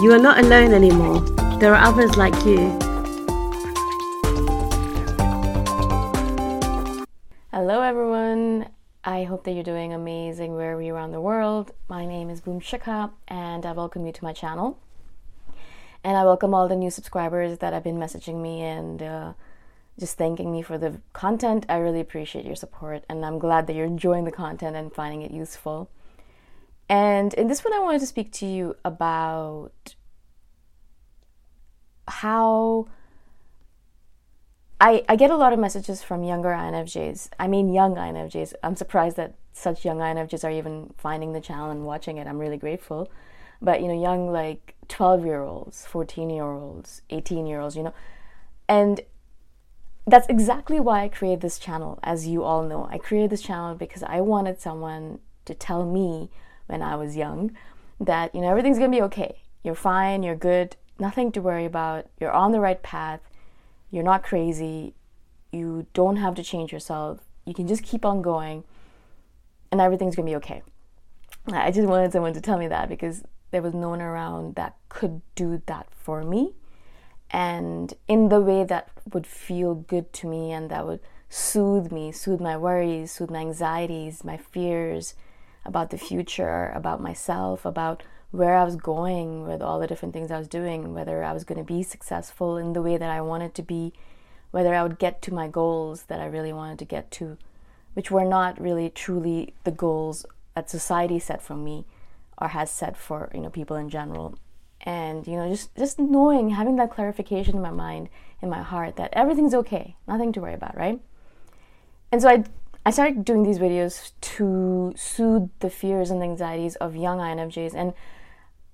You are not alone anymore. There are others like you. Hello, everyone. I hope that you're doing amazing wherever you are around the world. My name is Boom Shikha, and I welcome you to my channel. And I welcome all the new subscribers that have been messaging me and uh, just thanking me for the content. I really appreciate your support, and I'm glad that you're enjoying the content and finding it useful. And in this one, I wanted to speak to you about how I, I get a lot of messages from younger INFJs. I mean, young INFJs. I'm surprised that such young INFJs are even finding the channel and watching it. I'm really grateful. But, you know, young, like 12 year olds, 14 year olds, 18 year olds, you know. And that's exactly why I created this channel, as you all know. I created this channel because I wanted someone to tell me when I was young that, you know, everything's going to be okay. You're fine, you're good, nothing to worry about. You're on the right path. You're not crazy. You don't have to change yourself. You can just keep on going and everything's going to be okay. I just wanted someone to tell me that because there was no one around that could do that for me and in the way that would feel good to me and that would soothe me, soothe my worries, soothe my anxieties, my fears, about the future, about myself, about where I was going with all the different things I was doing, whether I was going to be successful in the way that I wanted to be, whether I would get to my goals that I really wanted to get to, which were not really truly the goals that society set for me or has set for you know people in general. And you know, just just knowing, having that clarification in my mind, in my heart, that everything's okay, nothing to worry about, right? And so I I started doing these videos to soothe the fears and anxieties of young INFJs. And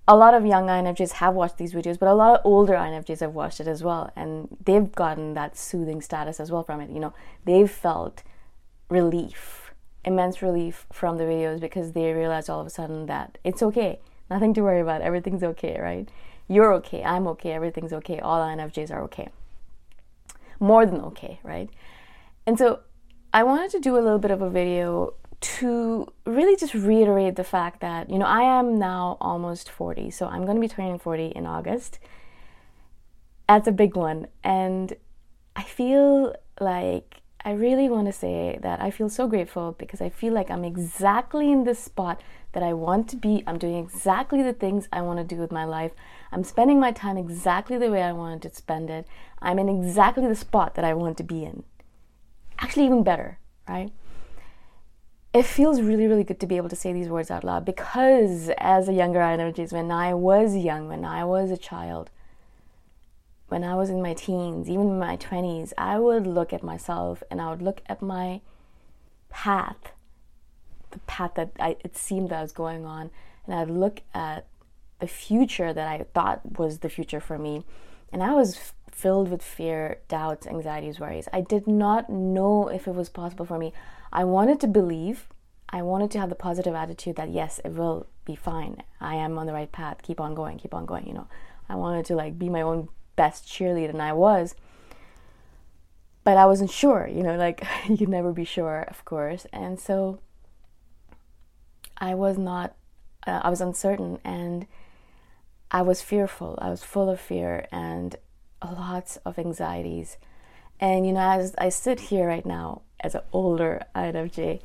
a lot of young INFJs have watched these videos, but a lot of older INFJs have watched it as well. And they've gotten that soothing status as well from it. You know, they've felt relief, immense relief from the videos because they realized all of a sudden that it's okay. Nothing to worry about. Everything's okay, right? You're okay. I'm okay. Everything's okay. All INFJs are okay. More than okay, right? And so I wanted to do a little bit of a video to really just reiterate the fact that, you know, I am now almost 40, so I'm going to be turning 40 in August. That's a big one. And I feel like I really want to say that I feel so grateful because I feel like I'm exactly in this spot that I want to be. I'm doing exactly the things I want to do with my life. I'm spending my time exactly the way I wanted to spend it. I'm in exactly the spot that I want to be in actually even better, right? It feels really, really good to be able to say these words out loud because as a younger INFJ, when I was young, when I was a child, when I was in my teens, even in my 20s, I would look at myself and I would look at my path, the path that I, it seemed that I was going on, and I'd look at the future that I thought was the future for me. And I was filled with fear, doubts, anxieties, worries. I did not know if it was possible for me. I wanted to believe, I wanted to have the positive attitude that yes, it will be fine. I am on the right path. Keep on going, keep on going, you know. I wanted to like be my own best cheerleader and I was. but I wasn't sure, you know, like you can never be sure, of course. And so I was not, uh, I was uncertain and I was fearful. I was full of fear and lots of anxieties. And, you know, as I sit here right now as an older INFJ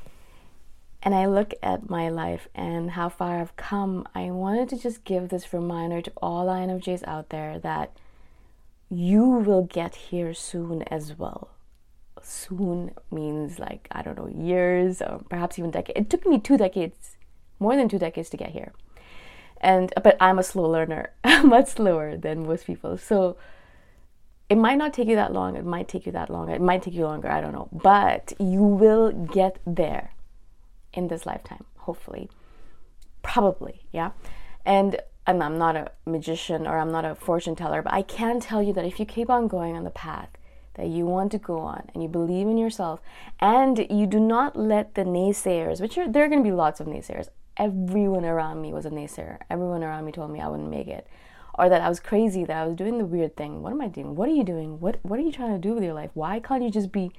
and I look at my life and how far I've come, I wanted to just give this reminder to all INFJs out there that you will get here soon as well. Soon means like, I don't know, years or perhaps even decades. It took me two decades, more than two decades to get here. And but I'm a slow learner, much slower than most people. So it might not take you that long. It might take you that long. It might take you longer. I don't know. But you will get there in this lifetime, hopefully. Probably, yeah. And I'm, I'm not a magician or I'm not a fortune teller, but I can tell you that if you keep on going on the path that you want to go on and you believe in yourself and you do not let the naysayers, which are, there are going to be lots of naysayers. Everyone around me was a naysayer. Everyone around me told me I wouldn't make it or that I was crazy, that I was doing the weird thing. What am I doing? What are you doing? What what are you trying to do with your life? Why can't you just be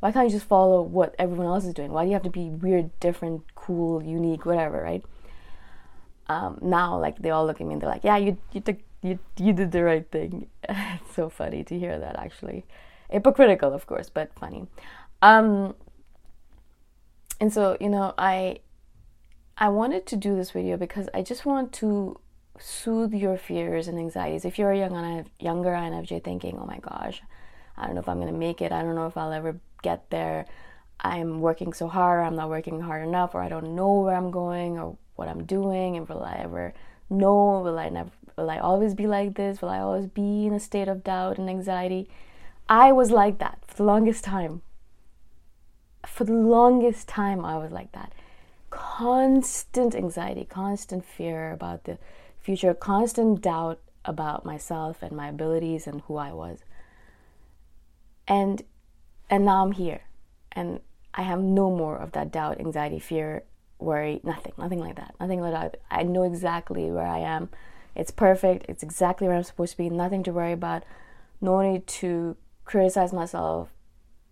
why can't you just follow what everyone else is doing? Why do you have to be weird, different, cool, unique, whatever, right? Um, now, like they all look at me and they're like, "Yeah, you you took you you did the right thing." it's so funny to hear that. Actually, hypocritical, of course, but funny. Um, and so you know, I I wanted to do this video because I just want to soothe your fears and anxieties. If you're a young younger INFJ thinking, "Oh my gosh, I don't know if I'm going to make it. I don't know if I'll ever get there. I'm working so hard, I'm not working hard enough, or I don't know where I'm going or what I'm doing, and will I ever know? Will I never? Will I always be like this? Will I always be in a state of doubt and anxiety?" I was like that for the longest time. For the longest time, I was like that. Constant anxiety, constant fear about the future, constant doubt about myself and my abilities and who I was. And and now I'm here. And I have no more of that doubt, anxiety, fear, worry, nothing, nothing like that. Nothing like that. I know exactly where I am. It's perfect. It's exactly where I'm supposed to be. Nothing to worry about. No need to criticize myself.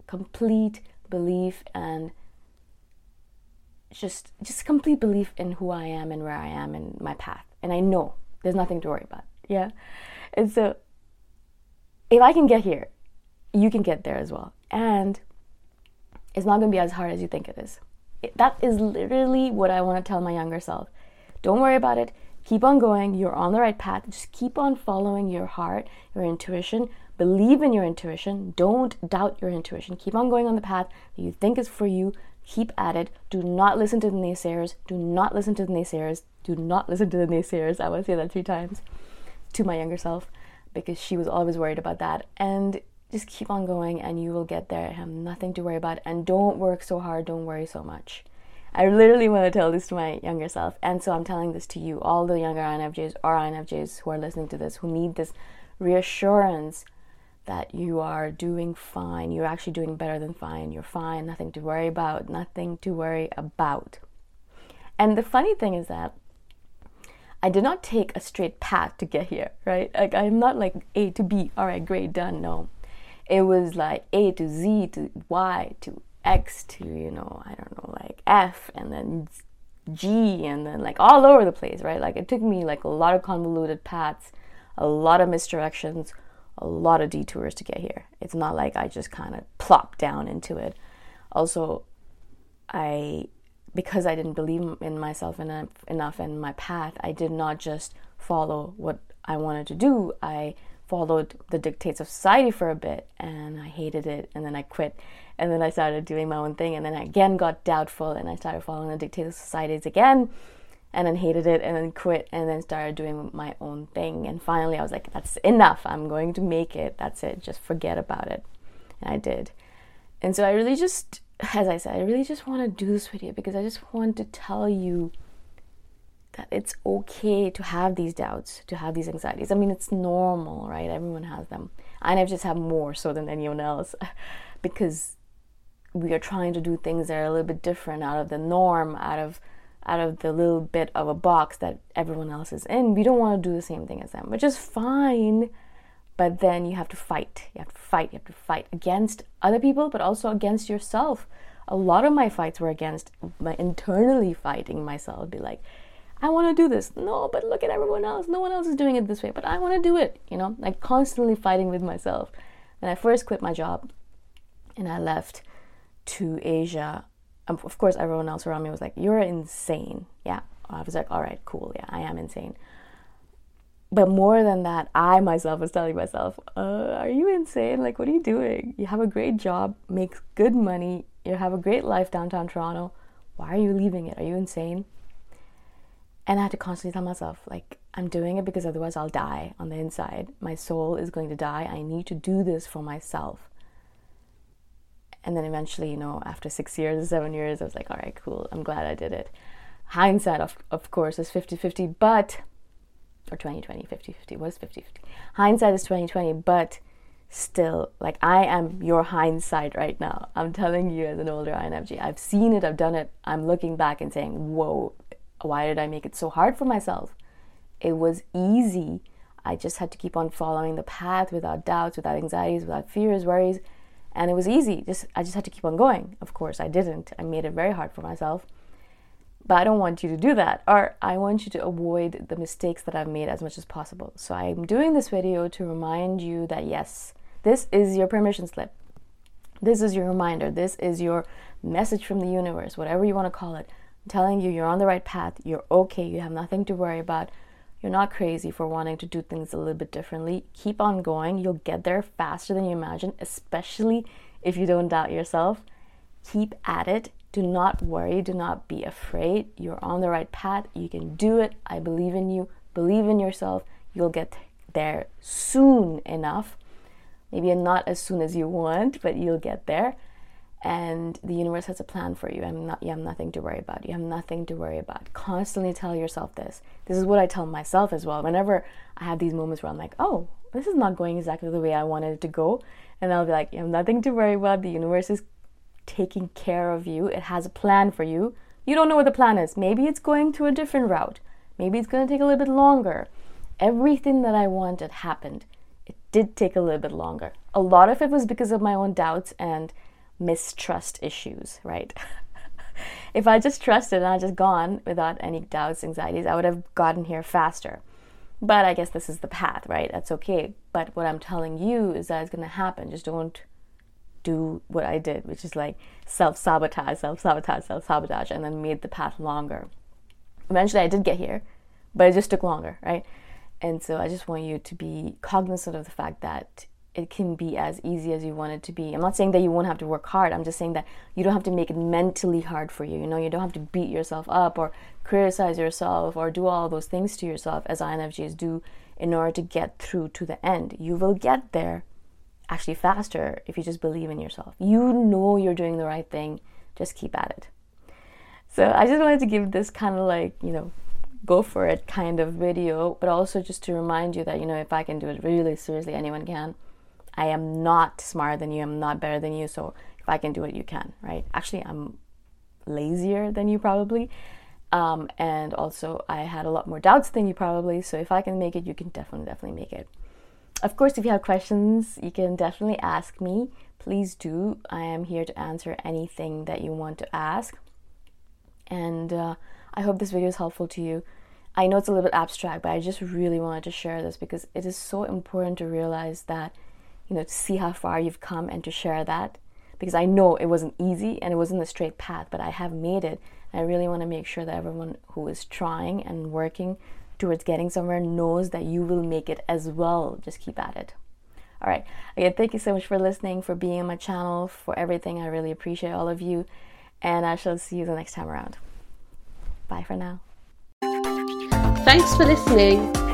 Complete belief and just just complete belief in who I am and where I am and my path and I know there's nothing to worry about. Yeah. And so if I can get here, you can get there as well. And it's not going to be as hard as you think it is. That is literally what I want to tell my younger self. Don't worry about it. Keep on going. You're on the right path. Just keep on following your heart, your intuition. Believe in your intuition. Don't doubt your intuition. Keep on going on the path that you think is for you. Keep at it. Do not listen to the naysayers. Do not listen to the naysayers do not listen to the naysayers. I want to say that three times to my younger self because she was always worried about that. And just keep on going and you will get there. Have nothing to worry about. And don't work so hard. Don't worry so much. I literally want to tell this to my younger self. And so I'm telling this to you, all the younger INFJs or INFJs who are listening to this, who need this reassurance that you are doing fine. You're actually doing better than fine. You're fine. Nothing to worry about. Nothing to worry about. And the funny thing is that I did not take a straight path to get here, right? Like I'm not like A to B, all right, great, done. No. It was like A to Z to Y to X to, you know, I don't know, like F and then G and then like all over the place, right? Like it took me like a lot of convoluted paths, a lot of misdirections, a lot of detours to get here. It's not like I just kind of plopped down into it. Also, I because I didn't believe in myself enough, in my path, I did not just follow what I wanted to do. I followed the dictates of society for a bit and I hated it and then I quit and then I started doing my own thing and then I again got doubtful and I started following the dictates of societies again and then hated it and then quit and then started doing my own thing and finally I was like that's enough I'm going to make it that's it just forget about it and I did and so I really just as I said, I really just want to do this video because I just want to tell you that it's okay to have these doubts, to have these anxieties. I mean, it's normal, right? Everyone has them. And I've just have more so than anyone else because we are trying to do things that are a little bit different out of the norm, out of out of the little bit of a box that everyone else is in. We don't want to do the same thing as them, which is fine, But then you have to fight. You have to fight. You have to fight against other people, but also against yourself. A lot of my fights were against my internally fighting myself. Be like, I want to do this. No, but look at everyone else. No one else is doing it this way, but I want to do it. You know, like constantly fighting with myself. When I first quit my job and I left to Asia, of course, everyone else around me was like, You're insane. Yeah. I was like, All right, cool. Yeah, I am insane. But more than that, I myself was telling myself, uh, Are you insane? Like, what are you doing? You have a great job, make good money, you have a great life downtown Toronto. Why are you leaving it? Are you insane? And I had to constantly tell myself, like, I'm doing it because otherwise I'll die on the inside. My soul is going to die. I need to do this for myself. And then eventually, you know, after six years, seven years, I was like, all right, cool. I'm glad I did it. Hindsight, of, of course, is 50 50, but, or 2020, 50 50. What is 50 50? Hindsight is 2020, but still, like, I am your hindsight right now. I'm telling you as an older INFJ. I've seen it, I've done it. I'm looking back and saying, whoa, why did I make it so hard for myself? It was easy. I just had to keep on following the path without doubts, without anxieties, without fears, worries. And it was easy. Just I just had to keep on going. Of course, I didn't. I made it very hard for myself. But I don't want you to do that. Or I want you to avoid the mistakes that I've made as much as possible. So I'm doing this video to remind you that yes, this is your permission slip. This is your reminder. This is your message from the universe, whatever you want to call it. I'm telling you, you're on the right path. You're okay. You have nothing to worry about. You're not crazy for wanting to do things a little bit differently. Keep on going. You'll get there faster than you imagine, especially if you don't doubt yourself. Keep at it. Do not worry. Do not be afraid. You're on the right path. You can do it. I believe in you. Believe in yourself. You'll get there soon enough. Maybe not as soon as you want, but you'll get there and the universe has a plan for you. I'm not, you have nothing to worry about. You have nothing to worry about. Constantly tell yourself this. This is what I tell myself as well. Whenever I have these moments where I'm like, oh, this is not going exactly the way I wanted it to go, and I'll be like, you have nothing to worry about. The universe is taking care of you. It has a plan for you. You don't know what the plan is. Maybe it's going to a different route. Maybe it's going to take a little bit longer. Everything that I wanted happened. It did take a little bit longer. A lot of it was because of my own doubts and mistrust issues, right? if I just trusted and I just gone without any doubts, anxieties, I would have gotten here faster. But I guess this is the path, right? That's okay. But what I'm telling you is that it's going to happen. Just don't do what I did, which is like self sabotage, self sabotage, self sabotage, and then made the path longer. Eventually, I did get here, but it just took longer, right? And so I just want you to be cognizant of the fact that it can be as easy as you want it to be. I'm not saying that you won't have to work hard. I'm just saying that you don't have to make it mentally hard for you. You know, you don't have to beat yourself up or criticize yourself or do all those things to yourself as INFJs do in order to get through to the end. You will get there actually faster if you just believe in yourself. You know you're doing the right thing. Just keep at it. So I just wanted to give this kind of like, you know, go for it kind of video, but also just to remind you that, you know, if I can do it really seriously, anyone can. I am not smarter than you, I'm not better than you, so if I can do it, you can, right? Actually, I'm lazier than you probably. Um, and also, I had a lot more doubts than you probably, so if I can make it, you can definitely, definitely make it. Of course, if you have questions, you can definitely ask me. Please do. I am here to answer anything that you want to ask. And uh, I hope this video is helpful to you. I know it's a little bit abstract, but I just really wanted to share this because it is so important to realize that you know, to see how far you've come and to share that because I know it wasn't easy and it wasn't a straight path, but I have made it. I really want to make sure that everyone who is trying and working towards getting somewhere knows that you will make it as well. Just keep at it. All right. Again, thank you so much for listening, for being on my channel, for everything. I really appreciate all of you. And I shall see you the next time around. Bye for now. Thanks for listening.